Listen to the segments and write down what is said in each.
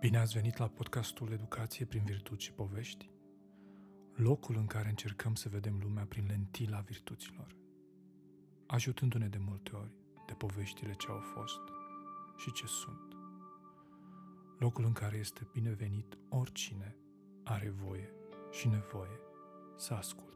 Bine ați venit la podcastul Educație prin virtuți și povești, locul în care încercăm să vedem lumea prin lentila virtuților, ajutându-ne de multe ori de poveștile ce au fost și ce sunt. Locul în care este binevenit oricine are voie și nevoie să asculte.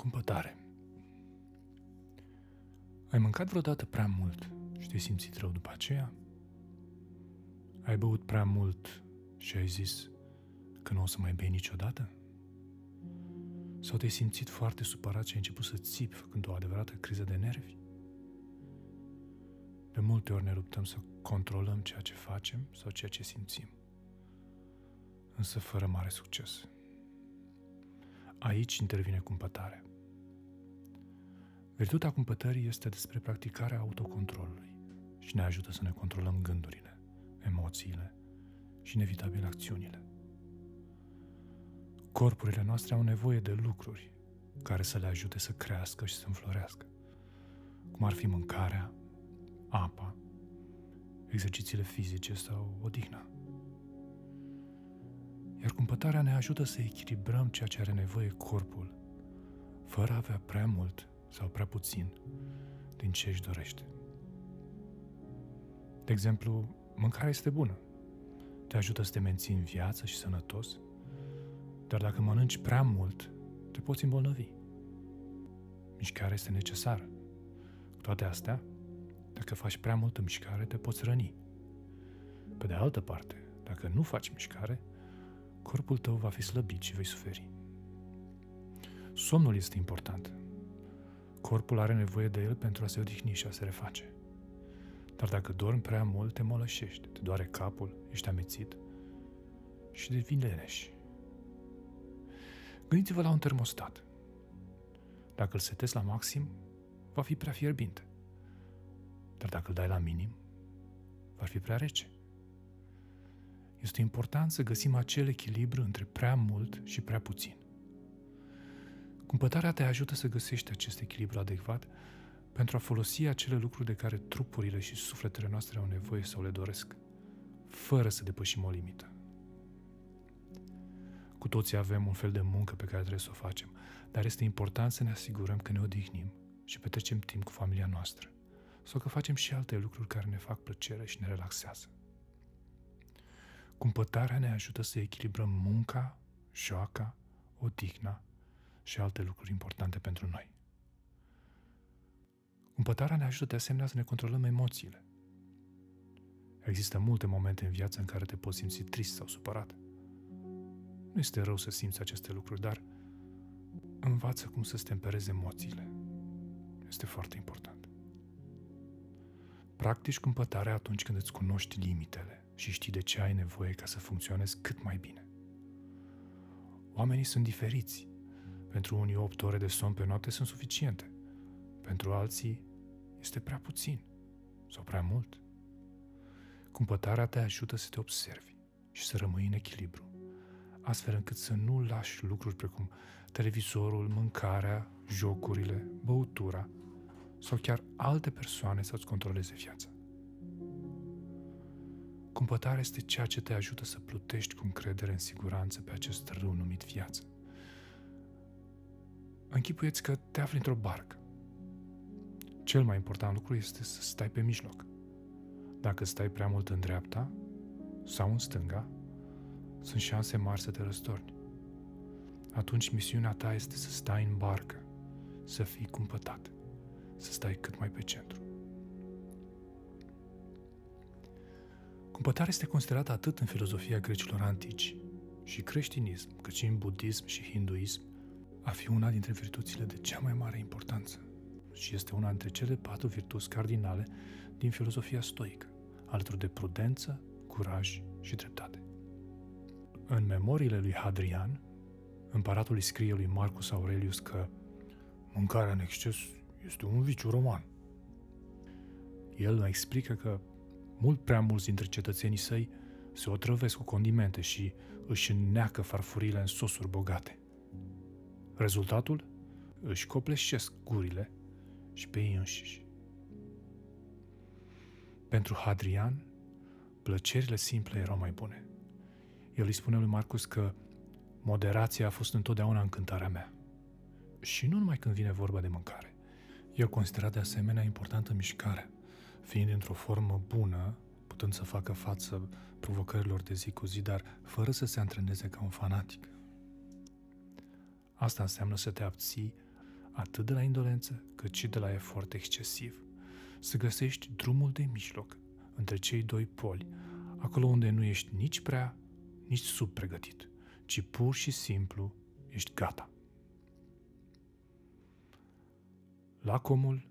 Cumpătare Ai mâncat vreodată prea mult și te-ai simțit rău după aceea? Ai băut prea mult și ai zis că nu o să mai bei niciodată? Sau te-ai simțit foarte supărat și ai început să țipi făcând o adevărată criză de nervi? De multe ori ne luptăm să controlăm ceea ce facem sau ceea ce simțim, însă fără mare succes. Aici intervine cumpătarea. Virtutea cumpătării este despre practicarea autocontrolului și ne ajută să ne controlăm gândurile, emoțiile și inevitabil acțiunile. Corpurile noastre au nevoie de lucruri care să le ajute să crească și să înflorească, cum ar fi mâncarea, apa, exercițiile fizice sau odihna. Iar cumpătarea ne ajută să echilibrăm ceea ce are nevoie corpul, fără a avea prea mult sau prea puțin din ce își dorește. De exemplu, mâncarea este bună. Te ajută să te menții în viață și sănătos, dar dacă mănânci prea mult, te poți îmbolnăvi. Mișcarea este necesară. Cu toate astea, dacă faci prea multă mișcare, te poți răni. Pe de altă parte, dacă nu faci mișcare, corpul tău va fi slăbit și vei suferi. Somnul este important. Corpul are nevoie de el pentru a se odihni și a se reface. Dar dacă dormi prea mult, te molășești, te doare capul, ești amețit și devii leneș. Gândiți-vă la un termostat. Dacă îl setezi la maxim, va fi prea fierbinte. Dar dacă îl dai la minim, va fi prea rece. Este important să găsim acel echilibru între prea mult și prea puțin. Cumpătarea te ajută să găsești acest echilibru adecvat pentru a folosi acele lucruri de care trupurile și sufletele noastre au nevoie sau le doresc, fără să depășim o limită. Cu toții avem un fel de muncă pe care trebuie să o facem, dar este important să ne asigurăm că ne odihnim și petrecem timp cu familia noastră, sau că facem și alte lucruri care ne fac plăcere și ne relaxează. Cumpătarea ne ajută să echilibrăm munca, joaca, odihna și alte lucruri importante pentru noi. Cumpătarea ne ajută de asemenea să ne controlăm emoțiile. Există multe momente în viață în care te poți simți trist sau supărat. Nu este rău să simți aceste lucruri, dar învață cum să-ți temperezi emoțiile. Este foarte important. Practici cumpătarea atunci când îți cunoști limitele și știi de ce ai nevoie ca să funcționezi cât mai bine. Oamenii sunt diferiți. Pentru unii 8 ore de somn pe noapte sunt suficiente. Pentru alții este prea puțin sau prea mult. Cumpătarea te ajută să te observi și să rămâi în echilibru, astfel încât să nu lași lucruri precum televizorul, mâncarea, jocurile, băutura sau chiar alte persoane să-ți controleze viața. Cumpătarea este ceea ce te ajută să plutești cu încredere în siguranță pe acest râu numit viață. Închipuieți că te afli într-o barcă. Cel mai important lucru este să stai pe mijloc. Dacă stai prea mult în dreapta sau în stânga, sunt șanse mari să te răstorni. Atunci misiunea ta este să stai în barcă, să fii cumpătat, să stai cât mai pe centru. Cumpătarea este considerată atât în filozofia grecilor antici și creștinism, cât și în budism și hinduism, a fi una dintre virtuțile de cea mai mare importanță și este una dintre cele patru virtuți cardinale din filozofia stoică, alături de prudență, curaj și dreptate. În memoriile lui Hadrian, Împăratul îi scrie lui Marcus Aurelius că mâncarea în exces este un viciu roman. El ne explică că mult prea mulți dintre cetățenii săi se otrăvesc cu condimente și își înneacă farfurile în sosuri bogate. Rezultatul? Își copleșesc gurile și pe ei înșiși. Pentru Hadrian, plăcerile simple erau mai bune. El îi spune lui Marcus că moderația a fost întotdeauna încântarea mea. Și nu numai când vine vorba de mâncare. El considera de asemenea importantă mișcarea, fiind într-o formă bună, putând să facă față provocărilor de zi cu zi, dar fără să se antreneze ca un fanatic. Asta înseamnă să te abții atât de la indolență, cât și de la efort excesiv. Să găsești drumul de mijloc între cei doi poli, acolo unde nu ești nici prea, nici subpregătit, ci pur și simplu ești gata. Lacomul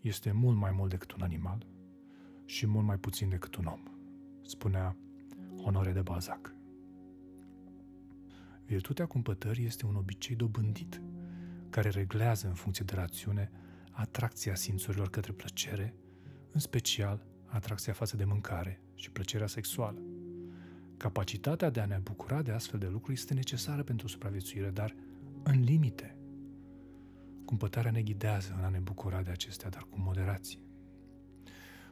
este mult mai mult decât un animal și mult mai puțin decât un om, spunea Honore de Balzac. Virtutea cumpătării este un obicei dobândit, care reglează în funcție de rațiune atracția simțurilor către plăcere, în special atracția față de mâncare și plăcerea sexuală. Capacitatea de a ne bucura de astfel de lucruri este necesară pentru supraviețuire, dar în limite. Cumpătarea ne ghidează în a ne bucura de acestea, dar cu moderație.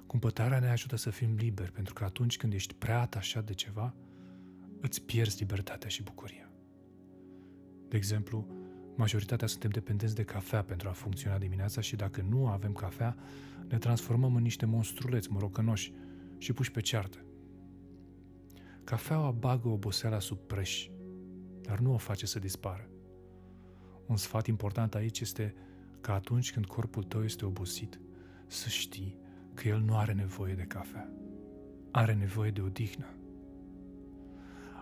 Cumpătarea ne ajută să fim liberi, pentru că atunci când ești prea atașat de ceva, îți pierzi libertatea și bucuria. De exemplu, majoritatea suntem dependenți de cafea pentru a funcționa dimineața și dacă nu avem cafea, ne transformăm în niște monstruleți morocănoși și puși pe ceartă. Cafeaua bagă oboseala sub preș, dar nu o face să dispară. Un sfat important aici este că atunci când corpul tău este obosit, să știi că el nu are nevoie de cafea. Are nevoie de odihnă.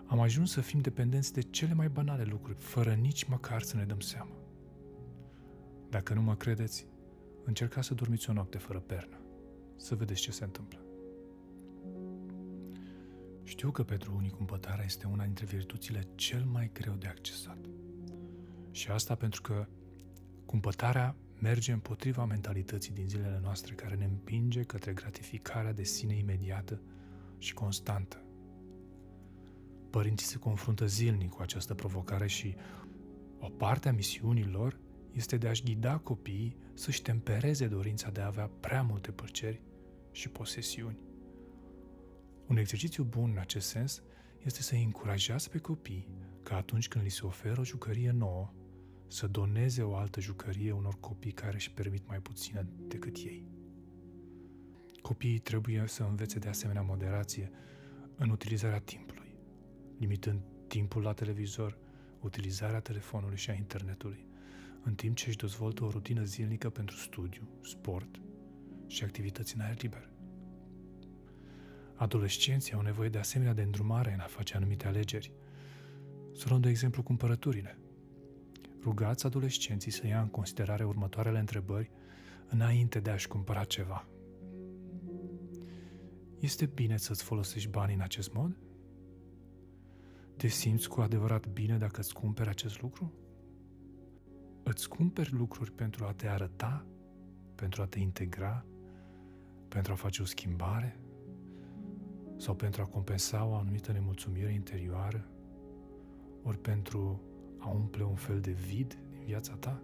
Am ajuns să fim dependenți de cele mai banale lucruri, fără nici măcar să ne dăm seama. Dacă nu mă credeți, încercați să dormiți o noapte fără pernă, să vedeți ce se întâmplă. Știu că pentru unii cumpătarea este una dintre virtuțile cel mai greu de accesat. Și asta pentru că cumpătarea merge împotriva mentalității din zilele noastre care ne împinge către gratificarea de sine imediată și constantă. Părinții se confruntă zilnic cu această provocare și o parte a misiunii lor este de a-și ghida copiii să-și tempereze dorința de a avea prea multe plăceri și posesiuni. Un exercițiu bun în acest sens este să încurajați pe copii ca atunci când li se oferă o jucărie nouă, să doneze o altă jucărie unor copii care își permit mai puțină decât ei. Copiii trebuie să învețe de asemenea moderație în utilizarea timpului, limitând timpul la televizor, utilizarea telefonului și a internetului, în timp ce își dezvoltă o rutină zilnică pentru studiu, sport și activități în aer liber. Adolescenții au nevoie de asemenea de îndrumare în a face anumite alegeri. Să luăm de exemplu cumpărăturile. Rugați adolescenții să ia în considerare următoarele întrebări înainte de a-și cumpăra ceva. Este bine să-ți folosești banii în acest mod? Te simți cu adevărat bine dacă îți cumperi acest lucru? Îți cumperi lucruri pentru a te arăta, pentru a te integra, pentru a face o schimbare? sau pentru a compensa o anumită nemulțumire interioară, ori pentru a umple un fel de vid din viața ta?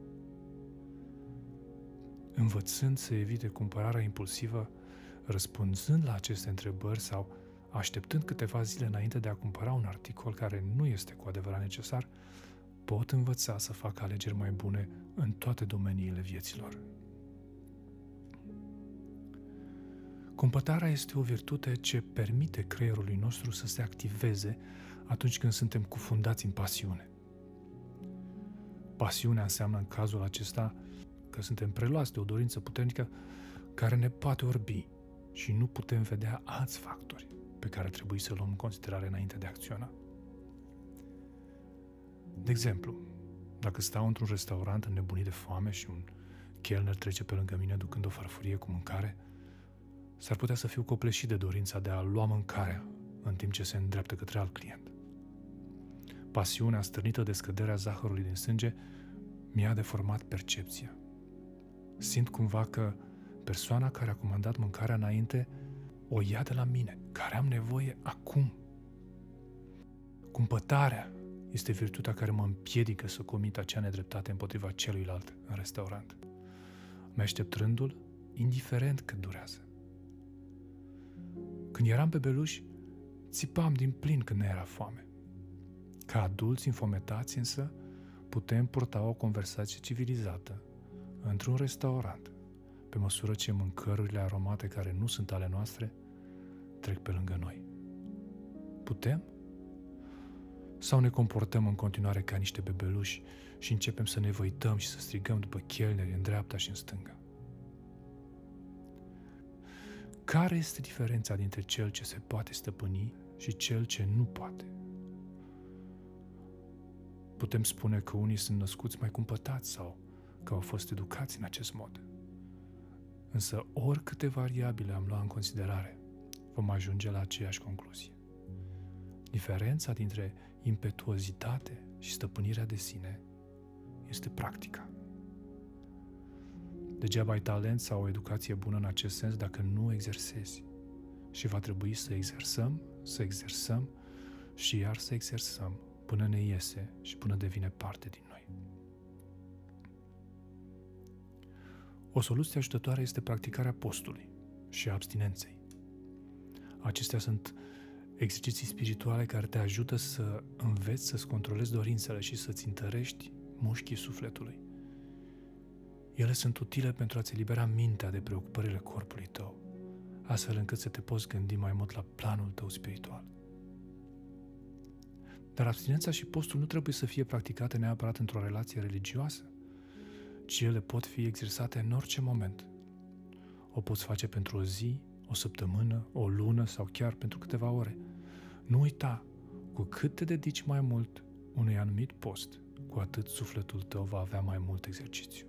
Învățând să evite cumpărarea impulsivă, răspunzând la aceste întrebări sau așteptând câteva zile înainte de a cumpăra un articol care nu este cu adevărat necesar, pot învăța să facă alegeri mai bune în toate domeniile vieților. Cumpătarea este o virtute ce permite creierului nostru să se activeze atunci când suntem cufundați în pasiune. Pasiunea înseamnă în cazul acesta că suntem preluați de o dorință puternică care ne poate orbi și nu putem vedea alți factori pe care trebuie să luăm în considerare înainte de a acționa. De exemplu, dacă stau într-un restaurant înnebunit de foame și un chelner trece pe lângă mine ducând o farfurie cu mâncare – S-ar putea să fiu copleșit de dorința de a lua mâncarea în timp ce se îndreaptă către alt client. pasiunea stârnită de scăderea zahărului din sânge mi-a deformat percepția. Simt cumva că persoana care a comandat mâncarea înainte o ia de la mine, care am nevoie acum. Cumpătarea este virtutea care mă împiedică să comit acea nedreptate împotriva celuilalt în restaurant. Mă aștept rândul, indiferent cât durează. Când eram pe beluș, țipam din plin când ne era foame. Ca adulți infometați însă, putem purta o conversație civilizată într-un restaurant, pe măsură ce mâncărurile aromate care nu sunt ale noastre trec pe lângă noi. Putem? Sau ne comportăm în continuare ca niște bebeluși și începem să ne văităm și să strigăm după chelneri în dreapta și în stânga? Care este diferența dintre cel ce se poate stăpâni și cel ce nu poate? Putem spune că unii sunt născuți mai cumpătați sau că au fost educați în acest mod. Însă oricâte variabile am luat în considerare, vom ajunge la aceeași concluzie. Diferența dintre impetuozitate și stăpânirea de sine este practica. Degeaba ai talent sau o educație bună în acest sens dacă nu exersezi. Și va trebui să exersăm, să exersăm și iar să exersăm până ne iese și până devine parte din noi. O soluție ajutătoare este practicarea postului și abstinenței. Acestea sunt exerciții spirituale care te ajută să înveți să-ți controlezi dorințele și să-ți întărești mușchii sufletului. Ele sunt utile pentru a-ți elibera mintea de preocupările corpului tău, astfel încât să te poți gândi mai mult la planul tău spiritual. Dar abstinența și postul nu trebuie să fie practicate neapărat într-o relație religioasă, ci ele pot fi exersate în orice moment. O poți face pentru o zi, o săptămână, o lună sau chiar pentru câteva ore. Nu uita, cu cât te dedici mai mult unui anumit post, cu atât sufletul tău va avea mai mult exercițiu.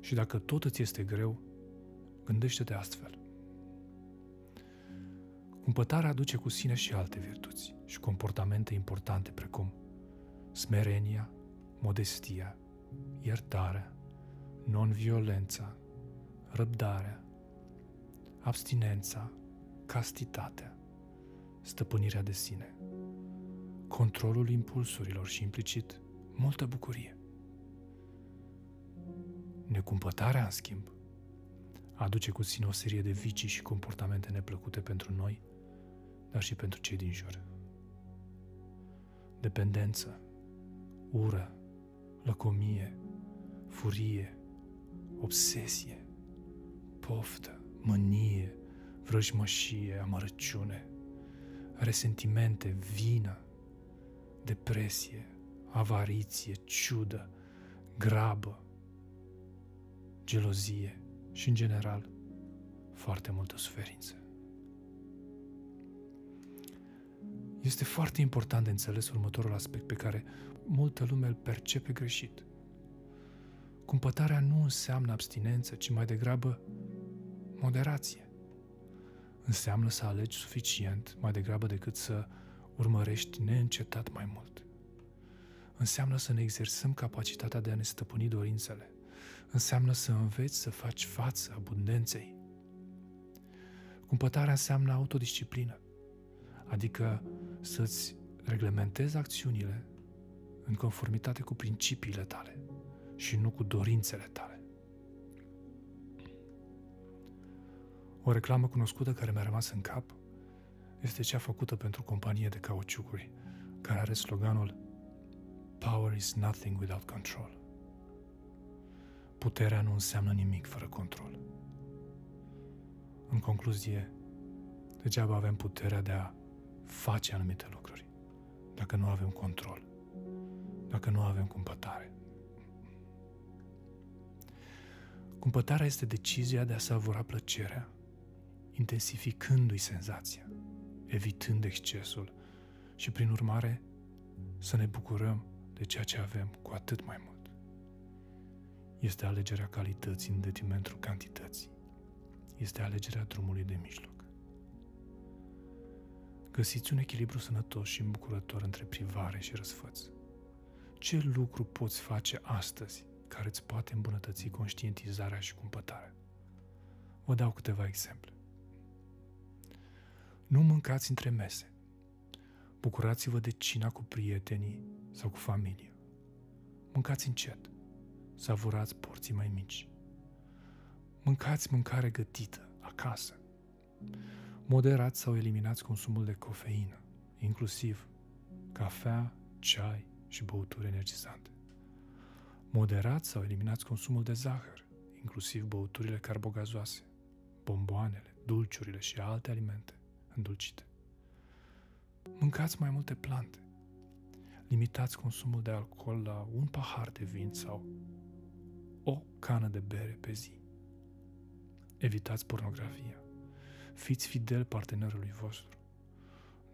Și dacă tot îți este greu, gândește-te astfel. Cumpătarea aduce cu sine și alte virtuți și comportamente importante precum smerenia, modestia, iertarea, non-violența, răbdarea, abstinența, castitatea, stăpânirea de sine, controlul impulsurilor și implicit multă bucurie. Necumpătarea, în schimb, aduce cu sine o serie de vicii și comportamente neplăcute pentru noi, dar și pentru cei din jur. Dependență, ură, lăcomie, furie, obsesie, poftă, mânie, vrăjmășie, amărăciune, resentimente, vină, depresie, avariție, ciudă, grabă, gelozie și, în general, foarte multă suferință. Este foarte important de înțeles următorul aspect pe care multă lume îl percepe greșit. Cumpătarea nu înseamnă abstinență, ci mai degrabă moderație. Înseamnă să alegi suficient mai degrabă decât să urmărești neîncetat mai mult. Înseamnă să ne exersăm capacitatea de a ne stăpâni dorințele. Înseamnă să înveți să faci față abundenței. Cumpătarea înseamnă autodisciplină, adică să-ți reglementezi acțiunile în conformitate cu principiile tale și nu cu dorințele tale. O reclamă cunoscută care mi-a rămas în cap este cea făcută pentru o companie de cauciucuri, care are sloganul Power is nothing without control. Puterea nu înseamnă nimic fără control. În concluzie, degeaba avem puterea de a face anumite lucruri dacă nu avem control, dacă nu avem cumpătare. Cumpătarea este decizia de a savura plăcerea, intensificându-i senzația, evitând excesul și, prin urmare, să ne bucurăm de ceea ce avem cu atât mai mult. Este alegerea calității în detrimentul cantității. Este alegerea drumului de mijloc. Găsiți un echilibru sănătos și îmbucurător între privare și răsfăț. Ce lucru poți face astăzi care îți poate îmbunătăți conștientizarea și cumpătarea? Vă dau câteva exemple. Nu mâncați între mese. Bucurați-vă de cina cu prietenii sau cu familie. Mâncați încet. Savurați porții mai mici. Mâncați mâncare gătită, acasă. Moderați sau eliminați consumul de cofeină, inclusiv cafea, ceai și băuturi energizante. Moderați sau eliminați consumul de zahăr, inclusiv băuturile carbogazoase, bomboanele, dulciurile și alte alimente îndulcite. Mâncați mai multe plante. Limitați consumul de alcool la un pahar de vin sau o cană de bere pe zi. Evitați pornografia. Fiți fidel partenerului vostru.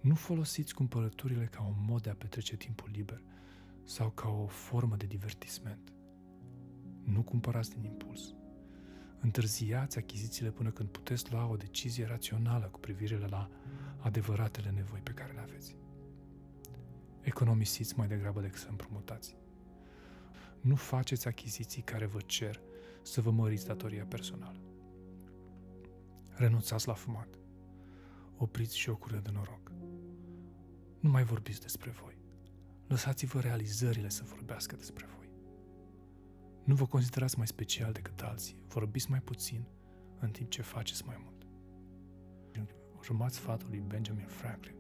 Nu folosiți cumpărăturile ca un mod de a petrece timpul liber sau ca o formă de divertisment. Nu cumpărați din impuls. Întârziați achizițiile până când puteți lua o decizie rațională cu privire la adevăratele nevoi pe care le aveți. Economisiți mai degrabă decât să împrumutați. Nu faceți achiziții care vă cer să vă măriți datoria personală. Renunțați la fumat. Opriți jocurile de noroc. Nu mai vorbiți despre voi. Lăsați-vă realizările să vorbească despre voi. Nu vă considerați mai special decât alții. Vorbiți mai puțin în timp ce faceți mai mult. Urmați sfatul lui Benjamin Franklin.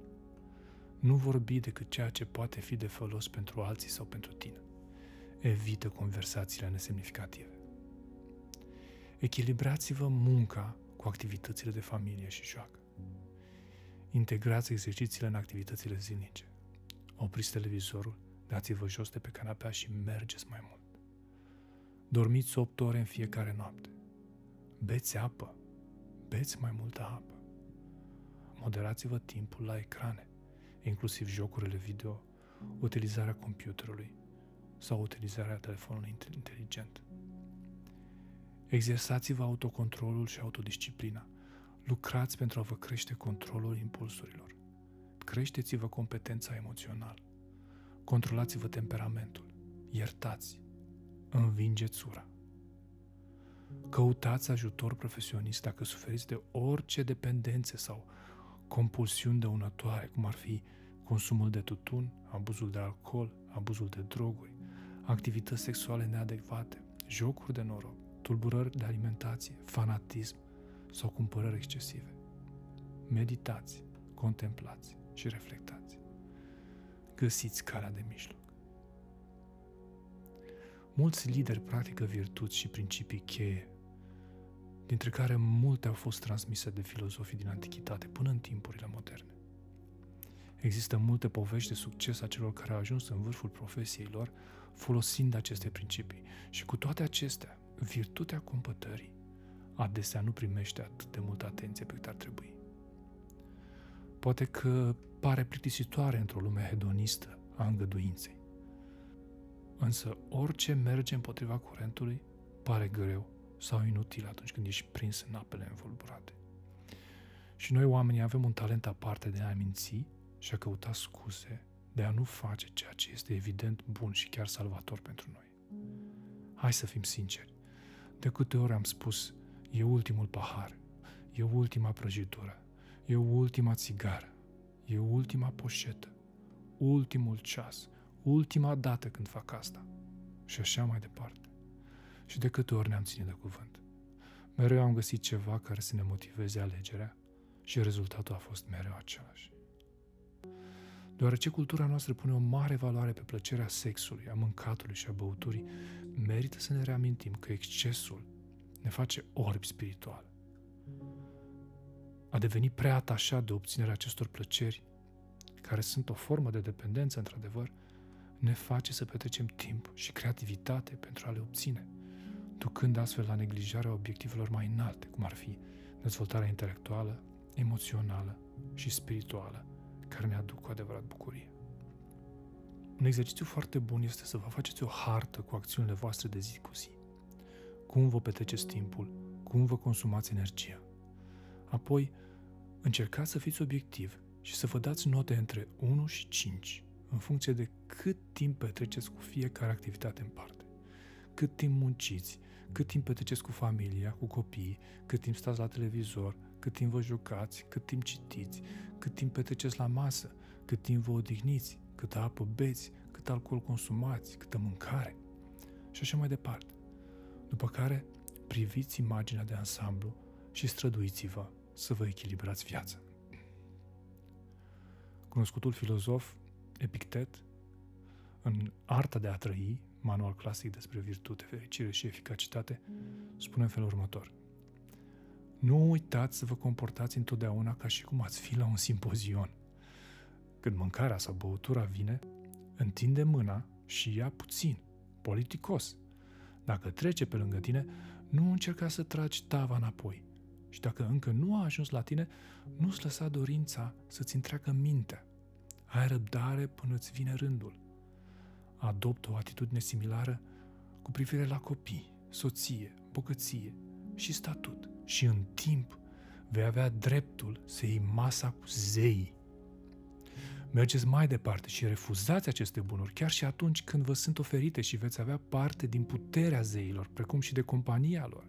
Nu vorbi decât ceea ce poate fi de folos pentru alții sau pentru tine. Evită conversațiile nesemnificative. Echilibrați-vă munca cu activitățile de familie și joacă. Integrați exercițiile în activitățile zilnice. Opriți televizorul, dați-vă jos de pe canapea și mergeți mai mult. Dormiți 8 ore în fiecare noapte. Beți apă. Beți mai multă apă. Moderați-vă timpul la ecrane, inclusiv jocurile video, utilizarea computerului sau utilizarea telefonului inteligent. Exersați-vă autocontrolul și autodisciplina. Lucrați pentru a vă crește controlul impulsurilor. Creșteți-vă competența emoțională. Controlați-vă temperamentul. Iertați. Învingeți țura. Căutați ajutor profesionist dacă suferiți de orice dependențe sau compulsiuni dăunătoare, cum ar fi consumul de tutun, abuzul de alcool, abuzul de droguri, activități sexuale neadecvate, jocuri de noroc, tulburări de alimentație, fanatism sau cumpărări excesive. Meditați, contemplați și reflectați. Găsiți calea de mijloc. Mulți lideri practică virtuți și principii cheie, dintre care multe au fost transmise de filozofii din antichitate până în timpurile moderne. Există multe povești de succes a celor care au ajuns în vârful profesiei lor folosind aceste principii și cu toate acestea virtutea cumpătării adesea nu primește atât de multă atenție pe cât ar trebui. Poate că pare plictisitoare într-o lume hedonistă a îngăduinței. Însă orice merge împotriva curentului pare greu sau inutil atunci când ești prins în apele învolburate. Și noi oamenii avem un talent aparte de a minți și a căuta scuze de a nu face ceea ce este evident bun și chiar salvator pentru noi. Hai să fim sinceri. De câte ori am spus, e ultimul pahar, e ultima prăjitură, e ultima țigară, e ultima poșetă, ultimul ceas, ultima dată când fac asta. Și așa mai departe. Și de câte ori ne-am ținut de cuvânt. Mereu am găsit ceva care să ne motiveze alegerea și rezultatul a fost mereu același. Deoarece cultura noastră pune o mare valoare pe plăcerea sexului, a mâncatului și a băuturii, merită să ne reamintim că excesul ne face orbi spiritual. A deveni prea atașat de obținerea acestor plăceri, care sunt o formă de dependență, într-adevăr, ne face să petrecem timp și creativitate pentru a le obține, ducând astfel la neglijarea obiectivelor mai înalte, cum ar fi dezvoltarea intelectuală, emoțională și spirituală, care ne aduc cu adevărat bucurie. Un exercițiu foarte bun este să vă faceți o hartă cu acțiunile voastre de zi cu zi. Cum vă petreceți timpul, cum vă consumați energia. Apoi, încercați să fiți obiectiv și să vă dați note între 1 și 5 în funcție de cât timp petreceți cu fiecare activitate în parte. Cât timp munciți, cât timp petreceți cu familia, cu copiii, cât timp stați la televizor, cât timp vă jucați, cât timp citiți, cât timp petreceți la masă, cât timp vă odihniți, câtă apă beți, cât alcool consumați, câtă mâncare și așa mai departe. După care priviți imaginea de ansamblu și străduiți-vă să vă echilibrați viața. Cunoscutul filozof Epictet, în Arta de a trăi, manual clasic despre virtute, fericire și eficacitate, spune în felul următor. Nu uitați să vă comportați întotdeauna ca și cum ați fi la un simpozion. Când mâncarea sau băutura vine, întinde mâna și ia puțin, politicos. Dacă trece pe lângă tine, nu încerca să tragi tava înapoi. Și dacă încă nu a ajuns la tine, nu-ți lăsa dorința să-ți întreagă mintea. Ai răbdare până îți vine rândul. Adoptă o atitudine similară cu privire la copii, soție, bogăție și statut. Și în timp vei avea dreptul să iei masa cu zeii. Mergeți mai departe și refuzați aceste bunuri chiar și atunci când vă sunt oferite și veți avea parte din puterea zeilor, precum și de compania lor.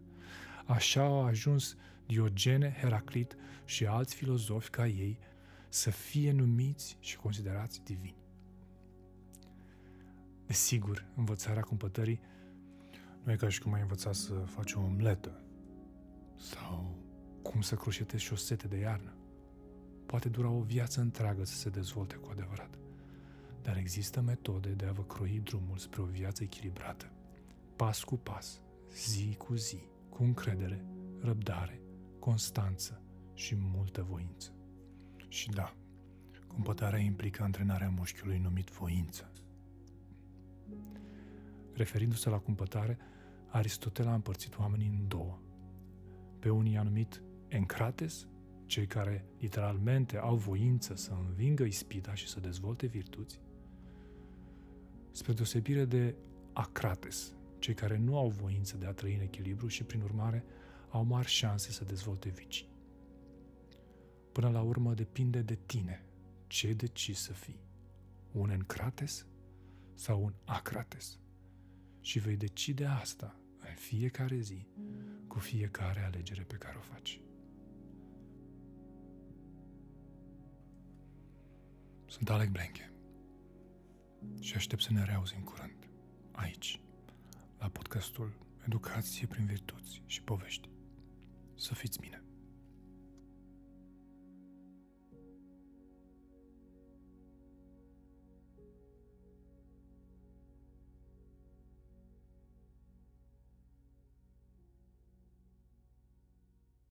Așa au ajuns Diogene, Heraclit și alți filozofi ca ei să fie numiți și considerați divini. Desigur, învățarea cumpătării nu e ca și cum ai învăța să faci o omletă sau cum să croșetezi șosete de iarnă. Poate dura o viață întreagă să se dezvolte cu adevărat. Dar există metode de a vă croi drumul spre o viață echilibrată, pas cu pas, zi cu zi, cu încredere, răbdare, constanță și multă voință. Și da, cumpătarea implică antrenarea mușchiului numit voință. Referindu-se la cumpătare, Aristotel a împărțit oamenii în două. Pe unii a numit encrates, cei care literalmente au voință să învingă ispita și să dezvolte virtuți, spre deosebire de acrates, cei care nu au voință de a trăi în echilibru și, prin urmare, au mari șanse să dezvolte vicii. Până la urmă depinde de tine ce decizi să fii, un encrates sau un acrates. Și vei decide asta în fiecare zi, cu fiecare alegere pe care o faci. Sunt Alec Blenche și aștept să ne reauzim curând, aici, la podcastul Educație prin virtuți și povești. Să fiți bine!